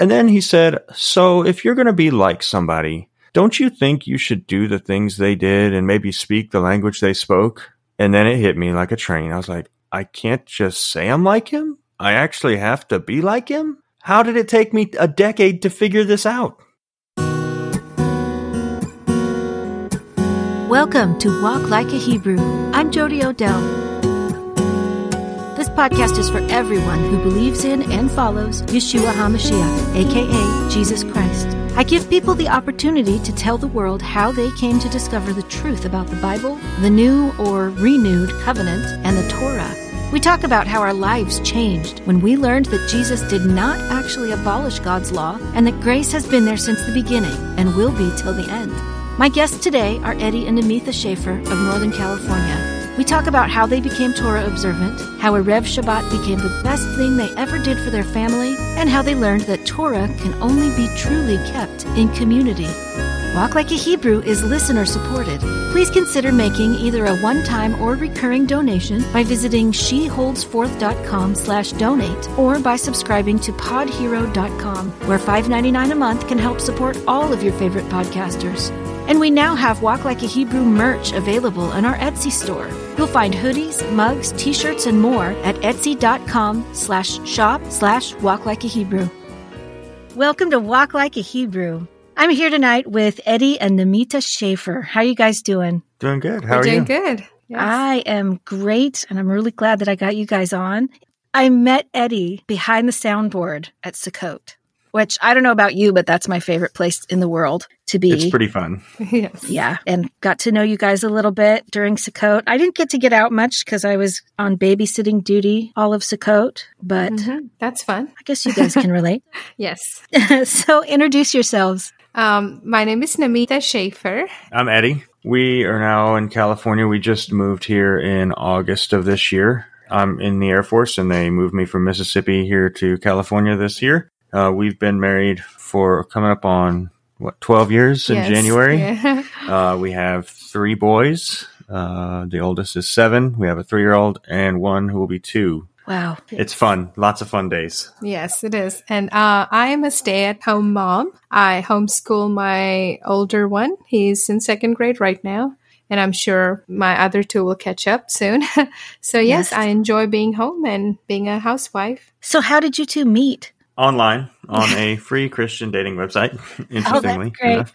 And then he said, So if you're going to be like somebody, don't you think you should do the things they did and maybe speak the language they spoke? And then it hit me like a train. I was like, I can't just say I'm like him. I actually have to be like him. How did it take me a decade to figure this out? Welcome to Walk Like a Hebrew. I'm Jody Odell. Podcast is for everyone who believes in and follows Yeshua HaMashiach, aka Jesus Christ. I give people the opportunity to tell the world how they came to discover the truth about the Bible, the new or renewed covenant, and the Torah. We talk about how our lives changed when we learned that Jesus did not actually abolish God's law and that grace has been there since the beginning and will be till the end. My guests today are Eddie and Amitha Schaefer of Northern California. We talk about how they became Torah observant, how Erev Shabbat became the best thing they ever did for their family, and how they learned that Torah can only be truly kept in community. Walk Like a Hebrew is listener supported. Please consider making either a one-time or recurring donation by visiting sheholdsforth.com slash donate or by subscribing to podhero.com, where $5.99 a month can help support all of your favorite podcasters. And we now have Walk Like a Hebrew merch available in our Etsy store. You'll find hoodies, mugs, t-shirts, and more at etsy.com slash shop slash walk like a Hebrew. Welcome to Walk Like a Hebrew. I'm here tonight with Eddie and Namita Schaefer. How are you guys doing? Doing good. How We're are doing you? good. Yes. I am great, and I'm really glad that I got you guys on. I met Eddie behind the soundboard at Sukkot, which I don't know about you, but that's my favorite place in the world to be. It's pretty fun. yes. Yeah, and got to know you guys a little bit during Sukkot. I didn't get to get out much because I was on babysitting duty all of Sukkot, but Mhm. That's fun. I guess you guys can relate. Yes. so introduce yourselves. Um, my name is Namita Schaefer. I'm Eddie. We are now in California. We just moved here in August of this year. I'm in the Air Force and they moved me from Mississippi here to California this year. Uh, we've been married for coming up on what 12 years in January. Yeah. Uh, we have three boys. Uh, the oldest is seven. We have a three year old and one who will be two. Wow. It's fun. Lots of fun days. yes, it is. And uh, I am a stay at home mom. I homeschool my older one. He's in second grade right now. And I'm sure my other two will catch up soon. so, yes, Yes. I enjoy being home and being a housewife. So how did you two meet? Online on a free Christian dating website. Interestingly, great. enough.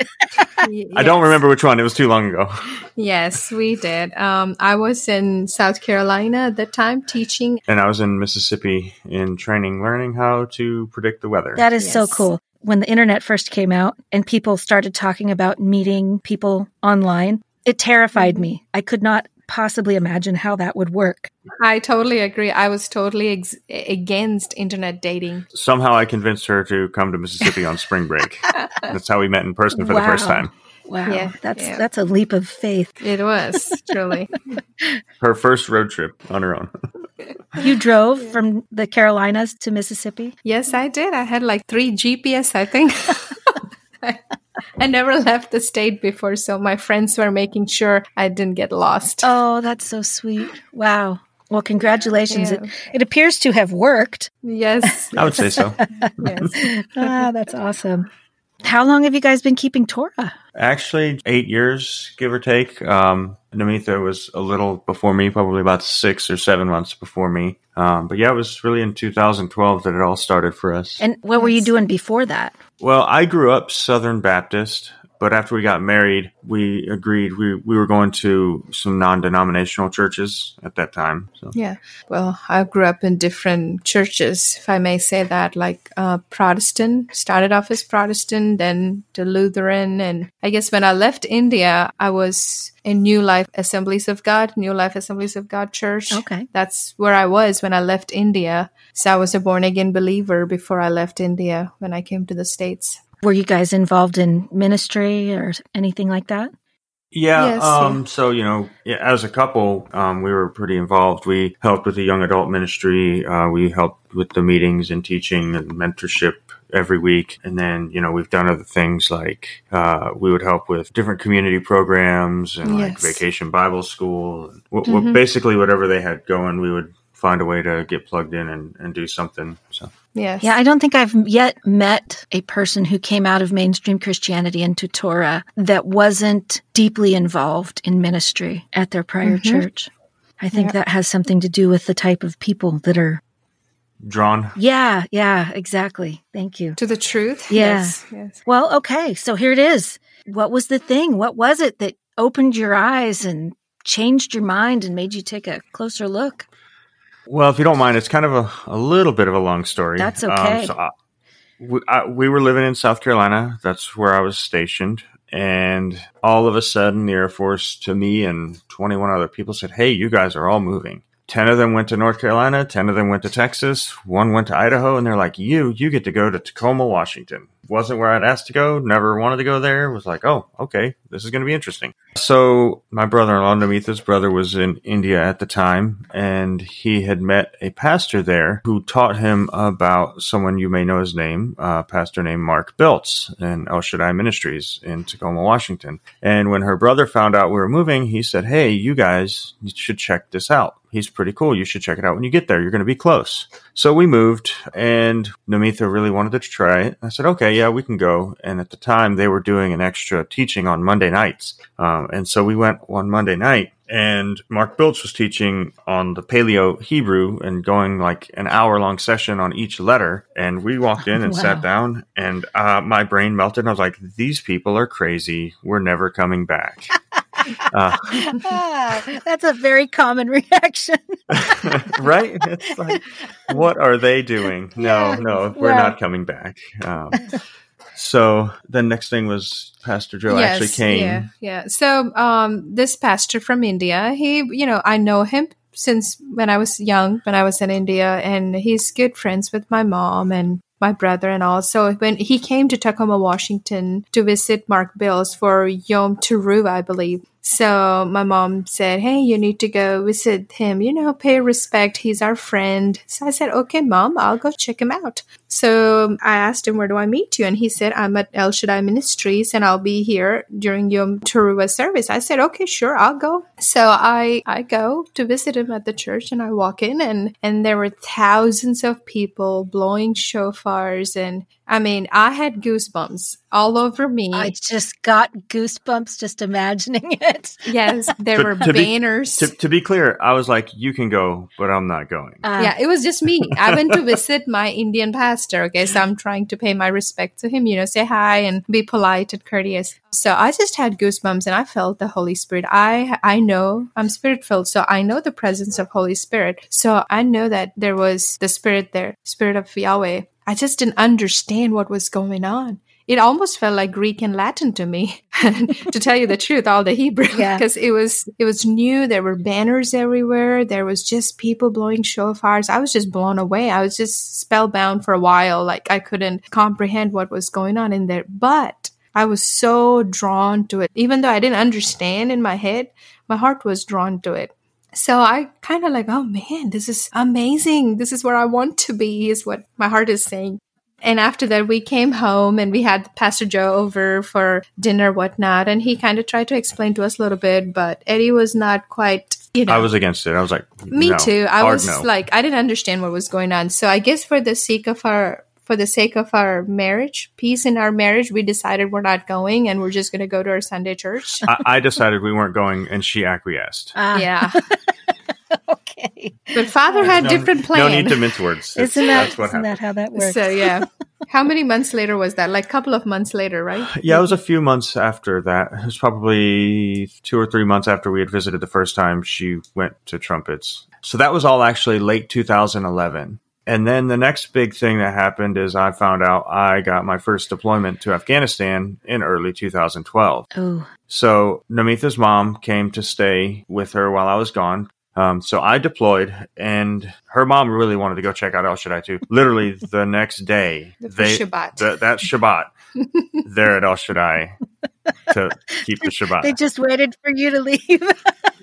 I don't remember which one. It was too long ago. Yes, we did. Um, I was in South Carolina at the time teaching. And I was in Mississippi in training, learning how to predict the weather. That is so cool. When the internet first came out and people started talking about meeting people online, it terrified me. I could not possibly imagine how that would work. I totally agree. I was totally ex- against internet dating. Somehow I convinced her to come to Mississippi on spring break. That's how we met in person for the first time. Wow. Yeah, that's yeah. that's a leap of faith. It was truly. Her first road trip on her own. You drove from the Carolinas to Mississippi? yes, I did. I had like three GPS, I think. I, I never left the state before, so my friends were making sure I didn't get lost. Oh, that's so sweet. Wow. Well, congratulations. Yeah. It, it appears to have worked. Yes. I would say so. yes. ah, that's awesome. How long have you guys been keeping Torah? Actually, eight years, give or take. Um, Namitha was a little before me, probably about six or seven months before me. Um, but yeah, it was really in 2012 that it all started for us. And what were you doing before that? Well, I grew up Southern Baptist, but after we got married, we agreed we, we were going to some non denominational churches at that time. So Yeah. Well, I grew up in different churches, if I may say that, like uh, Protestant, started off as Protestant, then to Lutheran. And I guess when I left India, I was in New Life Assemblies of God, New Life Assemblies of God Church. Okay. That's where I was when I left India. So I was a born again believer before I left India when I came to the States. Were you guys involved in ministry or anything like that? Yeah. Yes, um, So, you know, yeah, as a couple, um, we were pretty involved. We helped with the young adult ministry. Uh, we helped with the meetings and teaching and mentorship every week. And then, you know, we've done other things like uh, we would help with different community programs and like vacation Bible school. W- Mhm. basically, whatever they had going, we would find a way to get plugged in and, and do something. So Yes. Yeah, I don't think I've yet met a person who came out of mainstream Christianity into Torah that wasn't deeply involved in ministry at their prior Mhm. church. I think Yep. that has something to do with the type of people that are. Drawn. Yeah, yeah, exactly. Thank you. to the truth. Yeah. Yes. Yes. Well, okay, so here it is. What was the thing? What was it that opened your eyes and changed your mind and made you take a closer look? Well, if you don't mind, it's kind of a, a little bit of a long story. That's um, okay. so I, we, I, we were living in South Carolina. That's where I was stationed. And all of a sudden, the Air Force to me and 21 other people said, Hey, you guys are all moving. 10 of them went to North Carolina, 10 of them went to Texas, one went to Idaho, and they're like, You, you get to go to Tacoma, Washington. Wasn't where I'd asked to go, never wanted to go there. Was like, Oh, okay, this is going to be interesting. So my brother-in-law, Namitha's brother, was in India at the time, and he had met a pastor there who taught him about someone you may know his name, pastor named Mark Biltz in El Shaddai Ministries in Tacoma, Washington. And when her brother found out we were moving, he said, "Hey, you guys should check this out. He's pretty cool. You should check it out when you get there. You're going to be close." So we moved, and Namitha really wanted to try it. I said, "Okay, yeah, we can go." And at the time, they were doing an extra teaching on Monday nights. Um, and so we went one Monday night, and Mark Biltz was teaching on the Paleo Hebrew and going like an hour long session on each letter. And we walked in and Wow. sat down, and uh, my brain melted. And I was like, "These people are crazy. We're never coming back." uh, Ah, that's a very common reaction. right? It's like, what are they doing? No, Yeah. no, we're Well- not coming back. Um, so the next thing was Pastor Joe actually came. Yeah, yeah. So um, this pastor from India, he, you know, I know him since when I was young, when I was in India, and he's good friends with my mom and my brother and all. So when he came to Tacoma, Washington to visit Mark Biltz for Yom Teruah, I believe. So my mom said, Hey, you need to go visit him, you know, pay respect. He's our friend. So I said, Okay, mom, I'll go check him out. So I asked him, Where do I meet you? And he said, I'm at El Shaddai Ministries and I'll be here during Yom Teruah service. I said, Okay, sure, I'll go. So I, I go to visit him at the church and I walk in and, and there were thousands of people blowing shofars. And I mean, I had goosebumps all over me. I just got goosebumps just imagining it. yes, there But were to be- banners. To, to be clear, I was like, "You can go, but I'm not going." Uh, yeah, it was just me. I went to visit my Indian pastor. Okay, so I'm trying to pay my respect to him, you know, say hi and be polite and courteous. So I just had goosebumps and I felt the Holy Spirit. I I know I'm spirit filled, so I know the presence of Holy Spirit. So I know that there was the Spirit there, Spirit of Yahweh. I just didn't understand what was going on. It almost felt like Greek and Latin to me, to tell you the truth, all the Hebrew, Yeah. because it was it was new. There were banners everywhere. There was just people blowing shofars. I was just blown away. I was just spellbound for a while. Like I couldn't comprehend what was going on in there, but I was so drawn to it. Even though I didn't understand in my head, my heart was drawn to it. So I kind of like, oh man, this is amazing. This is where I want to be, is what my heart is saying. And after that, we came home and we had Pastor Joe over for dinner, whatnot. And he kind of tried to explain to us a little bit, but Eddie was not quite, you know. I was against it. I was like, Me no. too. I was no. like, I didn't understand what was going on. So I guess for the sake of our, for the sake of our marriage, peace in our marriage, we decided we're not going and we're just going to go to our Sunday church. I, I decided we weren't going, and she acquiesced. Ah, yeah. Okay. But Father had No- different plans. No need to mince words. It's- Isn't that, that's what isn't that how that works? So yeah. How many months later was that? Like a couple of months later, right? Yeah, it was a few months after that. It was probably two or three months after we had visited the first time she went to trumpets. So that was all actually late 2011. And then the next big thing that happened is I found out I got my first deployment to Afghanistan in early 2012. oh, So Namitha's mom came to stay with her while I was gone. Um, so I deployed, and her mom really wanted to go check out El Shaddai too. Literally the next day, The they Shabbat. the, that Shabbat, they're at El Shaddai to keep the Shabbat. they just waited for you to leave.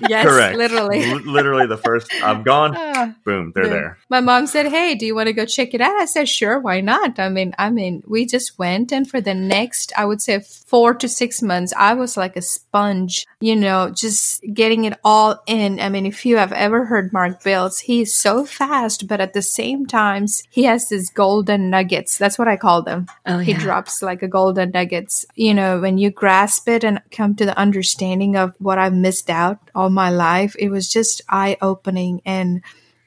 Yes, Correct. literally. L- literally the first. I'm gone. Ah, Boom, they're Yeah. there. My mom said, "Hey, do you want to go check it out?" I said, "Sure, why not?" I mean, I mean, we just went, and for the next, I would say, four to six months, I was like a sponge. you know, just getting it all in. I mean, if you have ever heard Mark Biltz, he's so fast, but at the same times, he has these golden nuggets. That's what I call them. Oh, He yeah. drops like a golden nuggets. You know, when you grasp it and come to the understanding of what I've missed out all my life, it was just eye opening and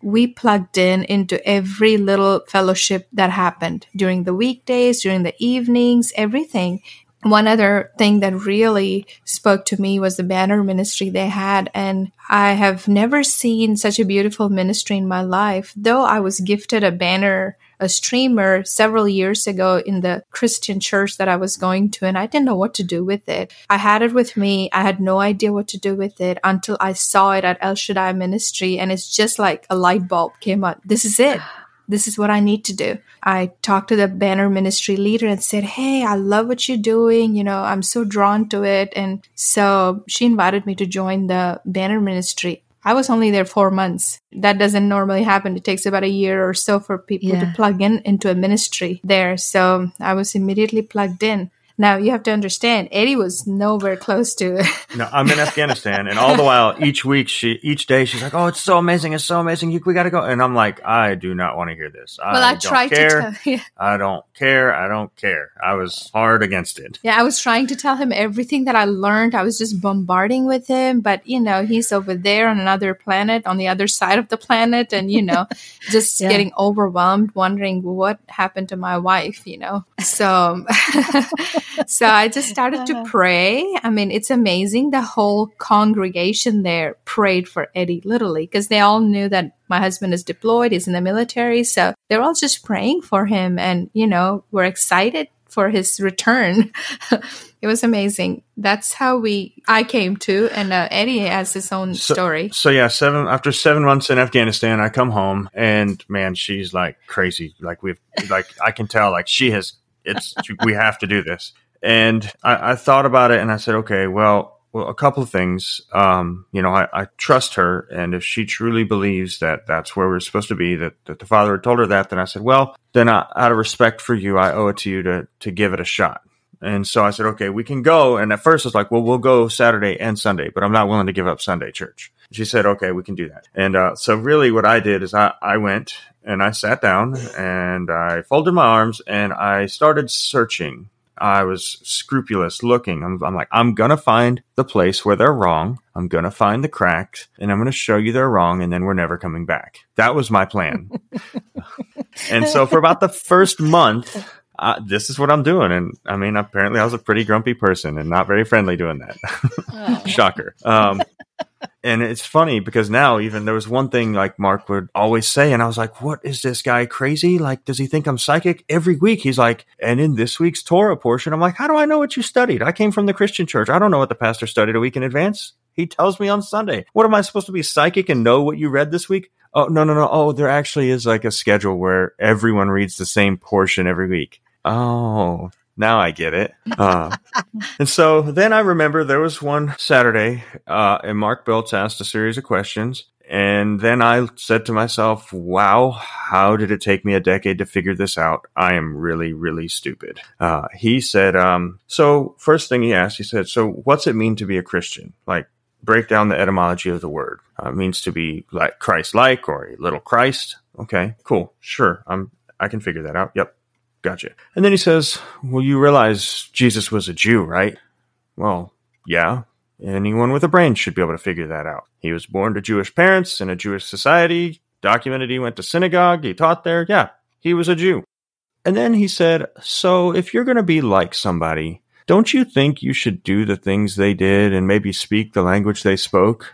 we plugged in into every little fellowship that happened during the weekdays, during the evenings, everything. One other thing that really spoke to me was the banner ministry they had. And I have never seen such a beautiful ministry in my life. Though I was gifted a banner, a streamer several years ago in the Christian church that I was going to, and I didn't know what to do with it. I had it with me. I had no idea what to do with it until I saw it at El Shaddai Ministry. And it's just like a light bulb came on. This is it this is what I need to do. I talked to the banner ministry leader and said, Hey, I love what you're doing. You know, I'm so drawn to it. And so she invited me to join the banner ministry. I was only there four months. That doesn't normally happen. It takes about a year or so for people Yeah. to plug in into a ministry there. So I was immediately plugged in. Now you have to understand, Eddie was nowhere close to No, I'm in Afghanistan, and all the while, each week, she, each day, she's like, "Oh, it's so amazing! It's so amazing! You, we got to go." And I'm like, "I do not want to hear this. Well, I, don't tried care. to tell yeah. I don't care. I don't care. I was hard against it. Yeah, I was trying to tell him everything that I learned. I was just bombarding with him, but you know, he's over there on another planet, on the other side of the planet, and you know, just Yeah. getting overwhelmed, wondering what happened to my wife, you know. So, so I just started to pray. I mean, it's amazing. The whole congregation there prayed for Eddie, literally, because they all knew that my husband is deployed, he's in the military. So they're all just praying for him, and you know, we're excited for his return. it was amazing. That's how we I came to, and uh, Eddie has his own So- story. So yeah, seven after seven months in Afghanistan, I come home, and man, she's like crazy. Like we've like I can tell, like she has. It's we have to do this. And I, I thought about it, and I said, okay, well, well, a couple of things. Um, you know, I, I trust her, and if she truly believes that that's where we're supposed to be, that, that the father had told her that, then I said, well, then I, out of respect for you, I owe it to you to to give it a shot. And so I said, okay, we can go. And at first I was like, well, we'll go Saturday and Sunday, but I'm not willing to give up Sunday church. She said, okay, we can do that. And uh, so really what I did is I, I went and I sat down and I folded my arms and I started searching. I was scrupulous looking. I'm, I'm like, I'm going to find the place where they're wrong. I'm going to find the cracks and I'm going to show you they're wrong. And then we're never coming back. That was my plan. and so for about the first month, uh, this is what I'm doing. And I mean, apparently I was a pretty grumpy person and not very friendly doing that. Shocker. Um, and it's funny because now even there was one thing like Mark would always say, and I was like, what is this guy crazy? Like, does he think I'm psychic? Every week he's like, and in this week's Torah portion, I'm like, how do I know what you studied? I came from the Christian church. I don't know what the pastor studied a week in advance. He tells me on Sunday. What am I supposed to be psychic and know what you read this week? Oh, no, no, no. Oh, there actually is like a schedule where everyone reads the same portion every week. Oh, now I get it. Uh, and so then I remember there was one Saturday, uh, and Mark Biltz asked a series of questions. And then I said to myself, wow, how did it take me a decade to figure this out? I am really, really stupid. Uh, he said, um, so first thing he asked, he said, so what's it mean to be a Christian? Like, break down the etymology of the word. Uh, it means to be like Christ-like or a little Christ. Okay, cool. Sure. I'm, I can figure that out. Yep. Gotcha. And then he says, Well, you realize Jesus was a Jew, right? Well, yeah. Anyone with a brain should be able to figure that out. He was born to Jewish parents in a Jewish society, documented he went to synagogue, he taught there. Yeah, he was a Jew. And then he said, So if you're going to be like somebody, don't you think you should do the things they did and maybe speak the language they spoke?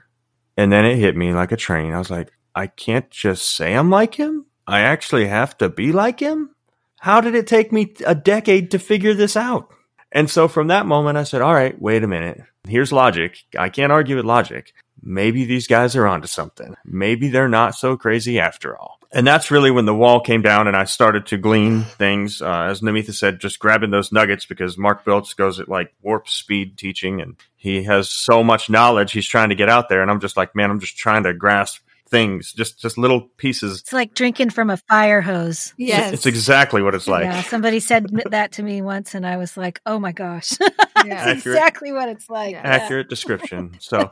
And then it hit me like a train. I was like, I can't just say I'm like him. I actually have to be like him. How did it take me a decade to figure this out? And so from that moment, I said, all right, wait a minute. Here's logic. I can't argue with logic. Maybe these guys are onto something. Maybe they're not so crazy after all. And that's really when the wall came down and I started to glean things. Uh, as Namitha said, just grabbing those nuggets because Mark Biltz goes at like warp speed teaching and he has so much knowledge he's trying to get out there. And I'm just like, man, I'm just trying to grasp things, just just little pieces. It's like drinking from a fire hose. Yes. It's exactly what it's like. yeah, somebody said that to me once, and I was like, "Oh my gosh, Yeah. that's Accurate. exactly what it's like." Yeah. Yeah. Accurate description. So,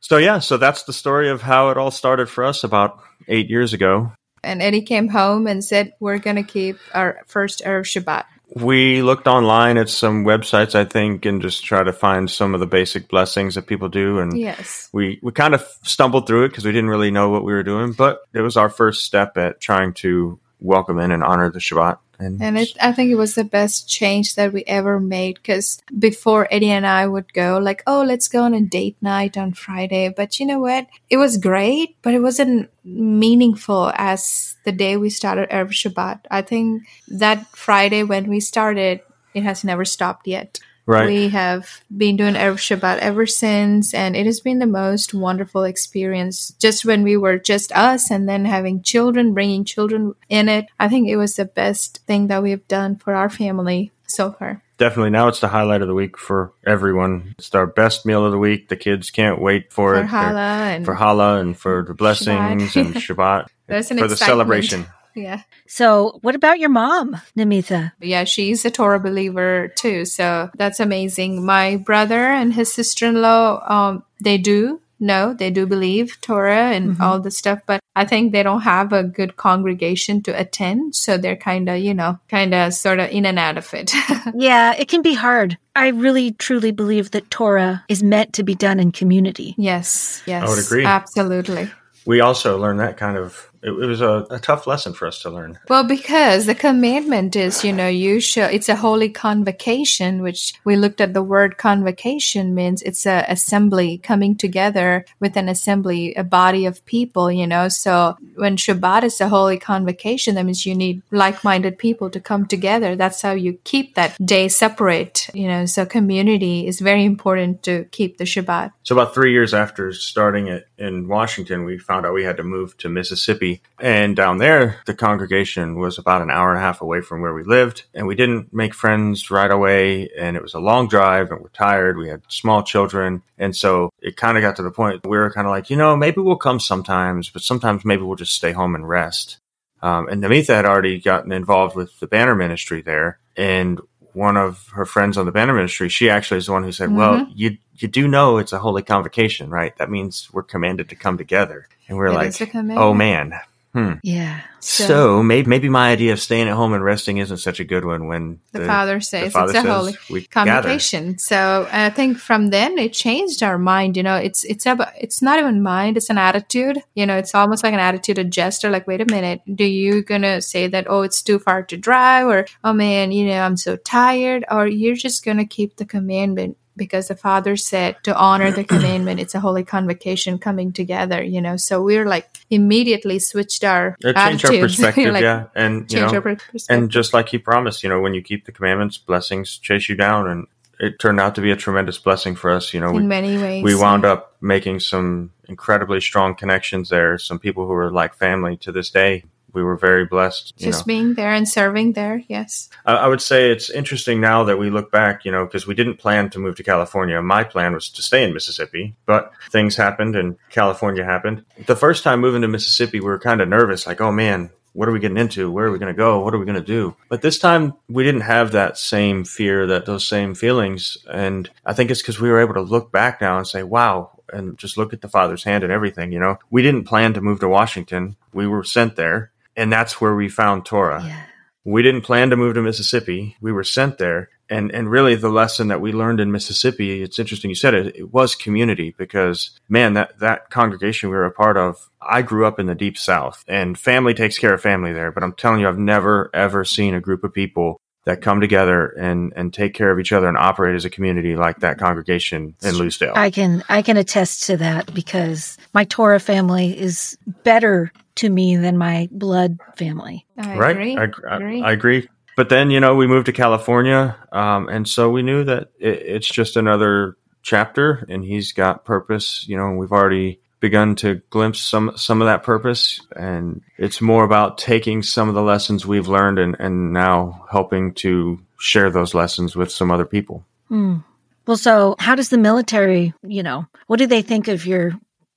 so yeah, so that's the story of how it all started for us about eight years ago. And Eddie came home and said, We're going to keep our first Erev Shabbat. We looked online at some websites, I think, and just try to find some of the basic blessings that people do. And Yes. we, we kind of stumbled through it because we didn't really know what we were doing, but it was our first step at trying to welcome in and honor the Shabbat. And, And it, I think it was the best change that we ever made because before Eddie and I would go, like, oh, let's go on a date night on Friday. But you know what? It was great, but it wasn't meaningful as the day we started Erev Shabbat. I think that Friday when we started, it has never stopped yet. Right. We have been doing Erev Shabbat ever since, and it has been the most wonderful experience. Just when we were just us, and then having children, bringing children in it, I think it was the best thing that we have done for our family so far. Definitely. Now it's the highlight of the week for everyone. It's our best meal of the week. The kids can't wait for, For it. Challah and for challah and for the blessings Shabbat. and Shabbat for the celebration. Yeah, So, what about your mom, Namitha? yeah, she's a Torah believer too, so that's amazing. My brother and his sister-in-law, um, they do. No, they do believe Torah and all the stuff, but I think they don't have a good congregation to attend. So they're kind of, you know, kind of sort of in and out of it. Yeah, it can be hard. I really truly believe that Torah is meant to be done in community. yes, yes. I would agree. Absolutely. We also learn that kind of, it, was a, a tough lesson for us to learn. Well, because the commandment is, you know, you shall, it's a holy convocation, which we looked at the word convocation means it's a assembly coming together with an assembly, a body of people, you know. So when Shabbat is a holy convocation, that means you need like-minded people to come together. That's how you keep that day separate, you know. So community is very important to keep the Shabbat. So about three years after starting it in Washington, we found out we had to move to Mississippi. And down there, the congregation was about an hour and a half away from where we lived. And we didn't make friends right away. And it was a long drive and we're tired. We had small children. And so it kind of got to the point we were kind of like, you know, maybe we'll come sometimes, but sometimes maybe we'll just stay home and rest. Um, and Namitha had already gotten involved with the banner ministry there. And one of her friends on the banner ministry, she actually is the one who said, "Well, mm-hmm. you you do know it's a holy convocation, right? That means we're commanded to come together." And we're It like, is a commandment. "Oh man." Hmm. Yeah. So, maybe maybe my idea of staying at home and resting isn't such a good one when the, father says father it's a holy convocation. So I think from then it changed our mind. You know, it's it's about it's not even mind; it's an attitude. You know, it's almost like an attitude a gesture. Like, wait a minute, do you gonna say that? Oh, it's too far to drive, or oh man, you know, I'm so tired, or you're just gonna keep the commandment because the father said to honor the commandment. It's a holy convocation coming together. You know, so we're like immediately switched our It changed our attitudes. perspective, Like, yeah. And you know, and just like he promised, you know, when you keep the commandments, blessings chase you down and it turned out to be a tremendous blessing for us. You know, we, in many ways, we wound up making some incredibly strong connections there. Some people who are like family to this day. We were very blessed. You just know. being there and serving there. Yes. I, I would say it's interesting now that we look back, you know, because we didn't plan to move to California. My plan was to stay in Mississippi, but things happened and California happened. The first time moving to Mississippi, we were kind of nervous, like, oh man, what are we getting into? Where are we going to go? What are we going to do? But this time we didn't have that same fear, that those same feelings. And I think it's because we were able to look back now and say, wow, and just look at the father's hand and everything. You know, we didn't plan to move to Washington. We were sent there and that's where we found Torah. Yeah. We didn't plan to move to Mississippi. We were sent there. And, and really the lesson that we learned in Mississippi, it's interesting you said it, it was community because man, that, that congregation we were a part of, I grew up in the deep south and family takes care of family there. But I'm telling you, I've never ever seen a group of people that come together and, and take care of each other and operate as a community like that congregation in Lucedale. I can I can attest to that because my Torah family is better to me than my blood family. I right? agree. I, I, agree. I agree. But then, you know, we moved to California. Um, and so we knew that it, it's just another chapter and he's got purpose, you know, and we've already begun to glimpse some, some of that purpose. And it's more about taking some of the lessons we've learned and, and now helping to share those lessons with some other people. Hmm. Well, so how does the military, you know, what do they think of your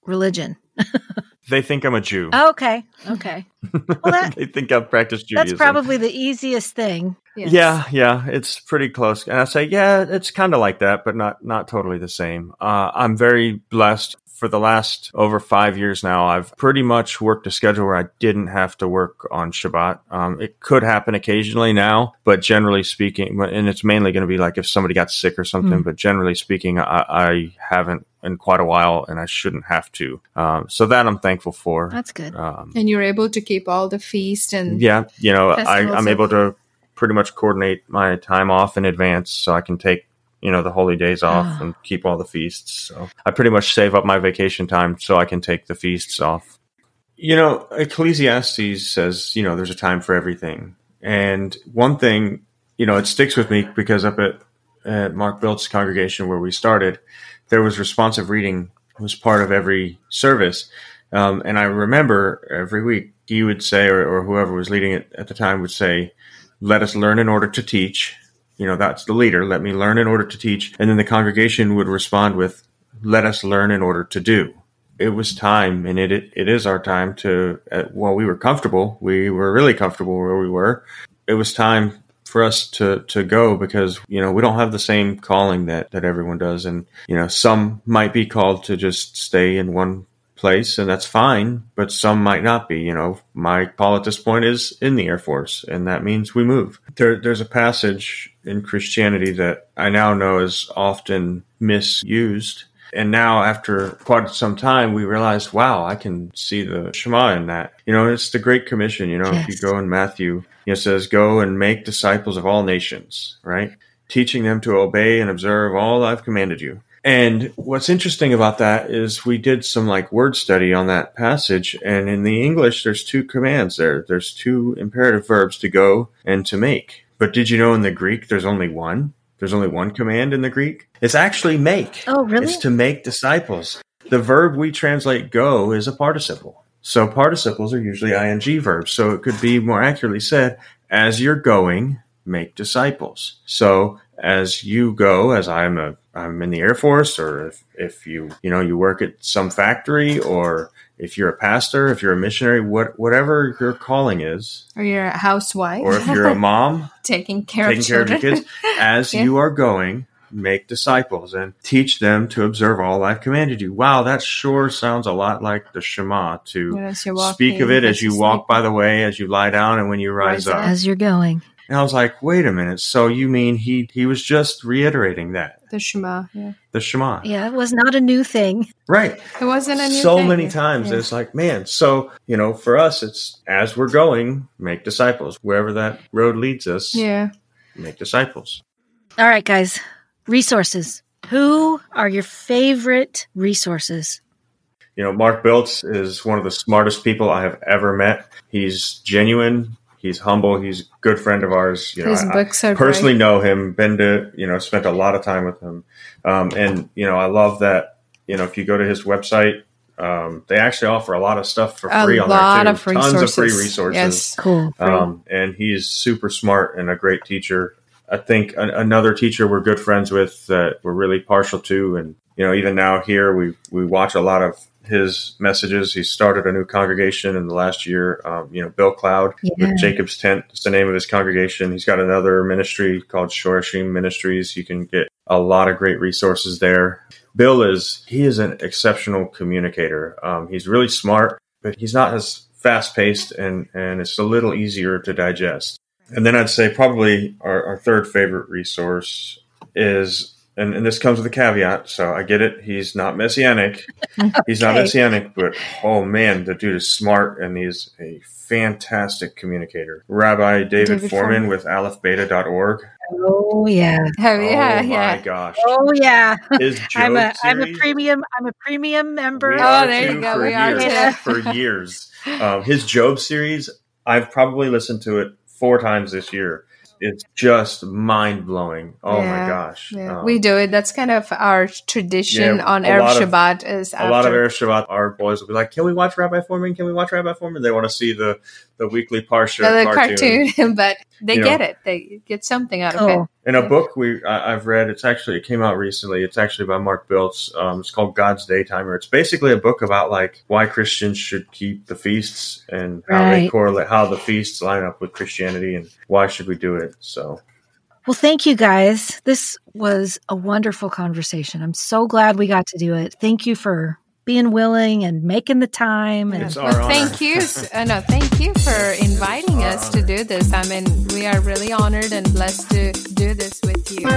religion? They think I'm a Jew. Okay. Okay. Well, that, they think I've practiced Judaism. that's probably the easiest thing. Yes. Yeah, yeah, it's pretty close. And I say, yeah, it's kind of like that, but not not totally the same. Uh, I'm very blessed. For the last over five years now, I've pretty much worked a schedule where I didn't have to work on Shabbat. Um, it could happen occasionally now, but generally speaking, and it's mainly going to be like if somebody got sick or something. Mm. But generally speaking, I, I haven't in quite a while, and I shouldn't have to. Um, so that I'm thankful for. That's good. Um, And you're able to keep all the feast and yeah, you know, I, I'm able to pretty much coordinate my time off in advance so I can take, you know, the holy days off Ah. and keep all the feasts. So I pretty much save up my vacation time so I can take the feasts off. You know, Ecclesiastes says, you know, there's a time for everything. And one thing, you know, it sticks with me because up at, at Mark Biltz's congregation where we started, there was responsive reading was part of every service. Um, and I remember every week he would say, or, or whoever was leading it at the time would say, let us learn in order to teach. You know, that's the leader. Let me learn in order to teach. And then the congregation would respond with, let us learn in order to do. It was time, and it it is our time to. Uh, while we were comfortable, we were really comfortable where we were. It was time for us to to go because you know we don't have the same calling that that everyone does, and you know some might be called to just stay in one place and that's fine but some might not be. You know my call at this point is in the air force and that means we move. There, there's a passage in christianity that i now know is often misused and now after quite some time we realized wow i can see the shema in that you know it's the great commission you know if you go in matthew it says go and make disciples of all nations right teaching them to obey and observe all i've commanded you and what's interesting about that is we did some like word study on that passage, and in the English, there's two commands there. There's two imperative verbs to go and to make. But did you know in the Greek, there's only one? There's only one command in the Greek. It's actually make. Oh, really? It's to make disciples. The verb we translate go is a participle. So participles are usually ing verbs. So it could be more accurately said, as you're going, make disciples. So as you go, as I'm a I'm in the Air Force, or if, if you you know you work at some factory, or if you're a pastor, if you're a missionary, what whatever your calling is, or you're a housewife or if you're a mom taking care taking of care of your kids, as Yeah. you are going, make disciples and teach them to observe all I've commanded you. Wow, that sure sounds a lot like the Shema to As walking, speak of it as as you you walk by the way, as you lie down, and when you rise, Rise up. up. As you're going. And I was like, wait a minute. So you mean he he was just reiterating that the Shema. Yeah, the Shema, Yeah, it was not a new thing. right? it wasn't a new so thing. many times Yeah. it's like man so you know for us it's as we're going make disciples wherever that road leads us Yeah, make disciples All right, guys. Resources. Who are your favorite resources? you know mark biltz is one of the smartest people i have ever met he's genuine he's humble he's a good friend of ours you know his I- I books are personally great. know him been to you know spent a lot of time with him um, and you know i love that you know if you go to his website um, they actually offer a lot of stuff for A free on lot there of too. tons of free resources. resources Yes. Cool. um, and he's super smart and a great teacher. I think an, another teacher we're good friends with that we're really partial to, and you know, even now here we we watch a lot of his messages. He started a new congregation in the last year. Um, you know, Bill Cloud Yeah. with Jacob's Tent is the name of his congregation. He's got another ministry called Shoreshim Ministries. You can get a lot of great resources there. Bill is he is an exceptional communicator. Um, he's really smart, but he's not as fast paced and and it's a little easier to digest. And then I'd say probably our, our third favorite resource is and, and this comes with a caveat, so I get it. He's not messianic. He's not Okay. messianic, but oh man, the dude is smart and he's a fantastic communicator. Rabbi David, David Fohrman Fohrman. with aleph-beta.org. Oh yeah. Oh, yeah, oh my yeah. gosh. Oh yeah. His I'm a Job I'm a premium I'm a premium member. We Oh, are there you go. For We are years, too. for years. Um, his Job series, I've probably listened to it four times this year. It's just mind blowing. Oh my gosh. Yeah, Um, we do it. That's kind of our tradition Yeah, on a Erev of- Shabbat. Is a lot of Erev Shabbat, our boys will be like, "Can we watch Rabbi Fohrman? Can we watch Rabbi Fohrman?" They want to see the the weekly Parsha the cartoon. cartoon, but they You get know. it. They get something out of it. In a book we I, I've read, it's actually it came out recently. It's actually by Mark Biltz. Um, it's called God's Daytimer. It's basically a book about like why Christians should keep the feasts and how they correlate, how the feasts line up with Christianity, and why should we do it. So Well, thank you guys. This was a wonderful conversation. I'm so glad we got to do it. Thank you for being willing and making the time. And It's Well, our honor. thank you. Uh, no, thank you for inviting us to do this. I mean, we are really honored and blessed to do this with you.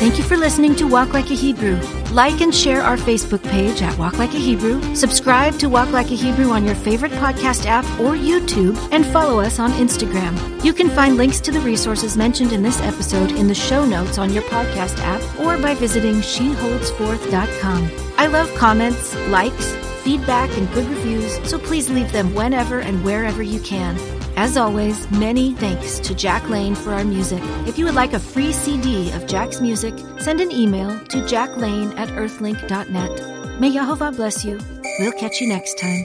Thank you for listening to Walk Like a Hebrew. Like and share our Facebook page at Walk Like a Hebrew. Subscribe to Walk Like a Hebrew on your favorite podcast app or YouTube, and follow us on Instagram. You can find links to the resources mentioned in this episode in the show notes on your podcast app or by visiting sheholdsforth.com. I love comments, likes, feedback, and good reviews, so please leave them whenever and wherever you can. As always, many thanks to Jack Lane for our music. If you would like a free CD of Jack's music, send an email to jacklane at earthlink.net. May Yehovah bless you. We'll catch you next time.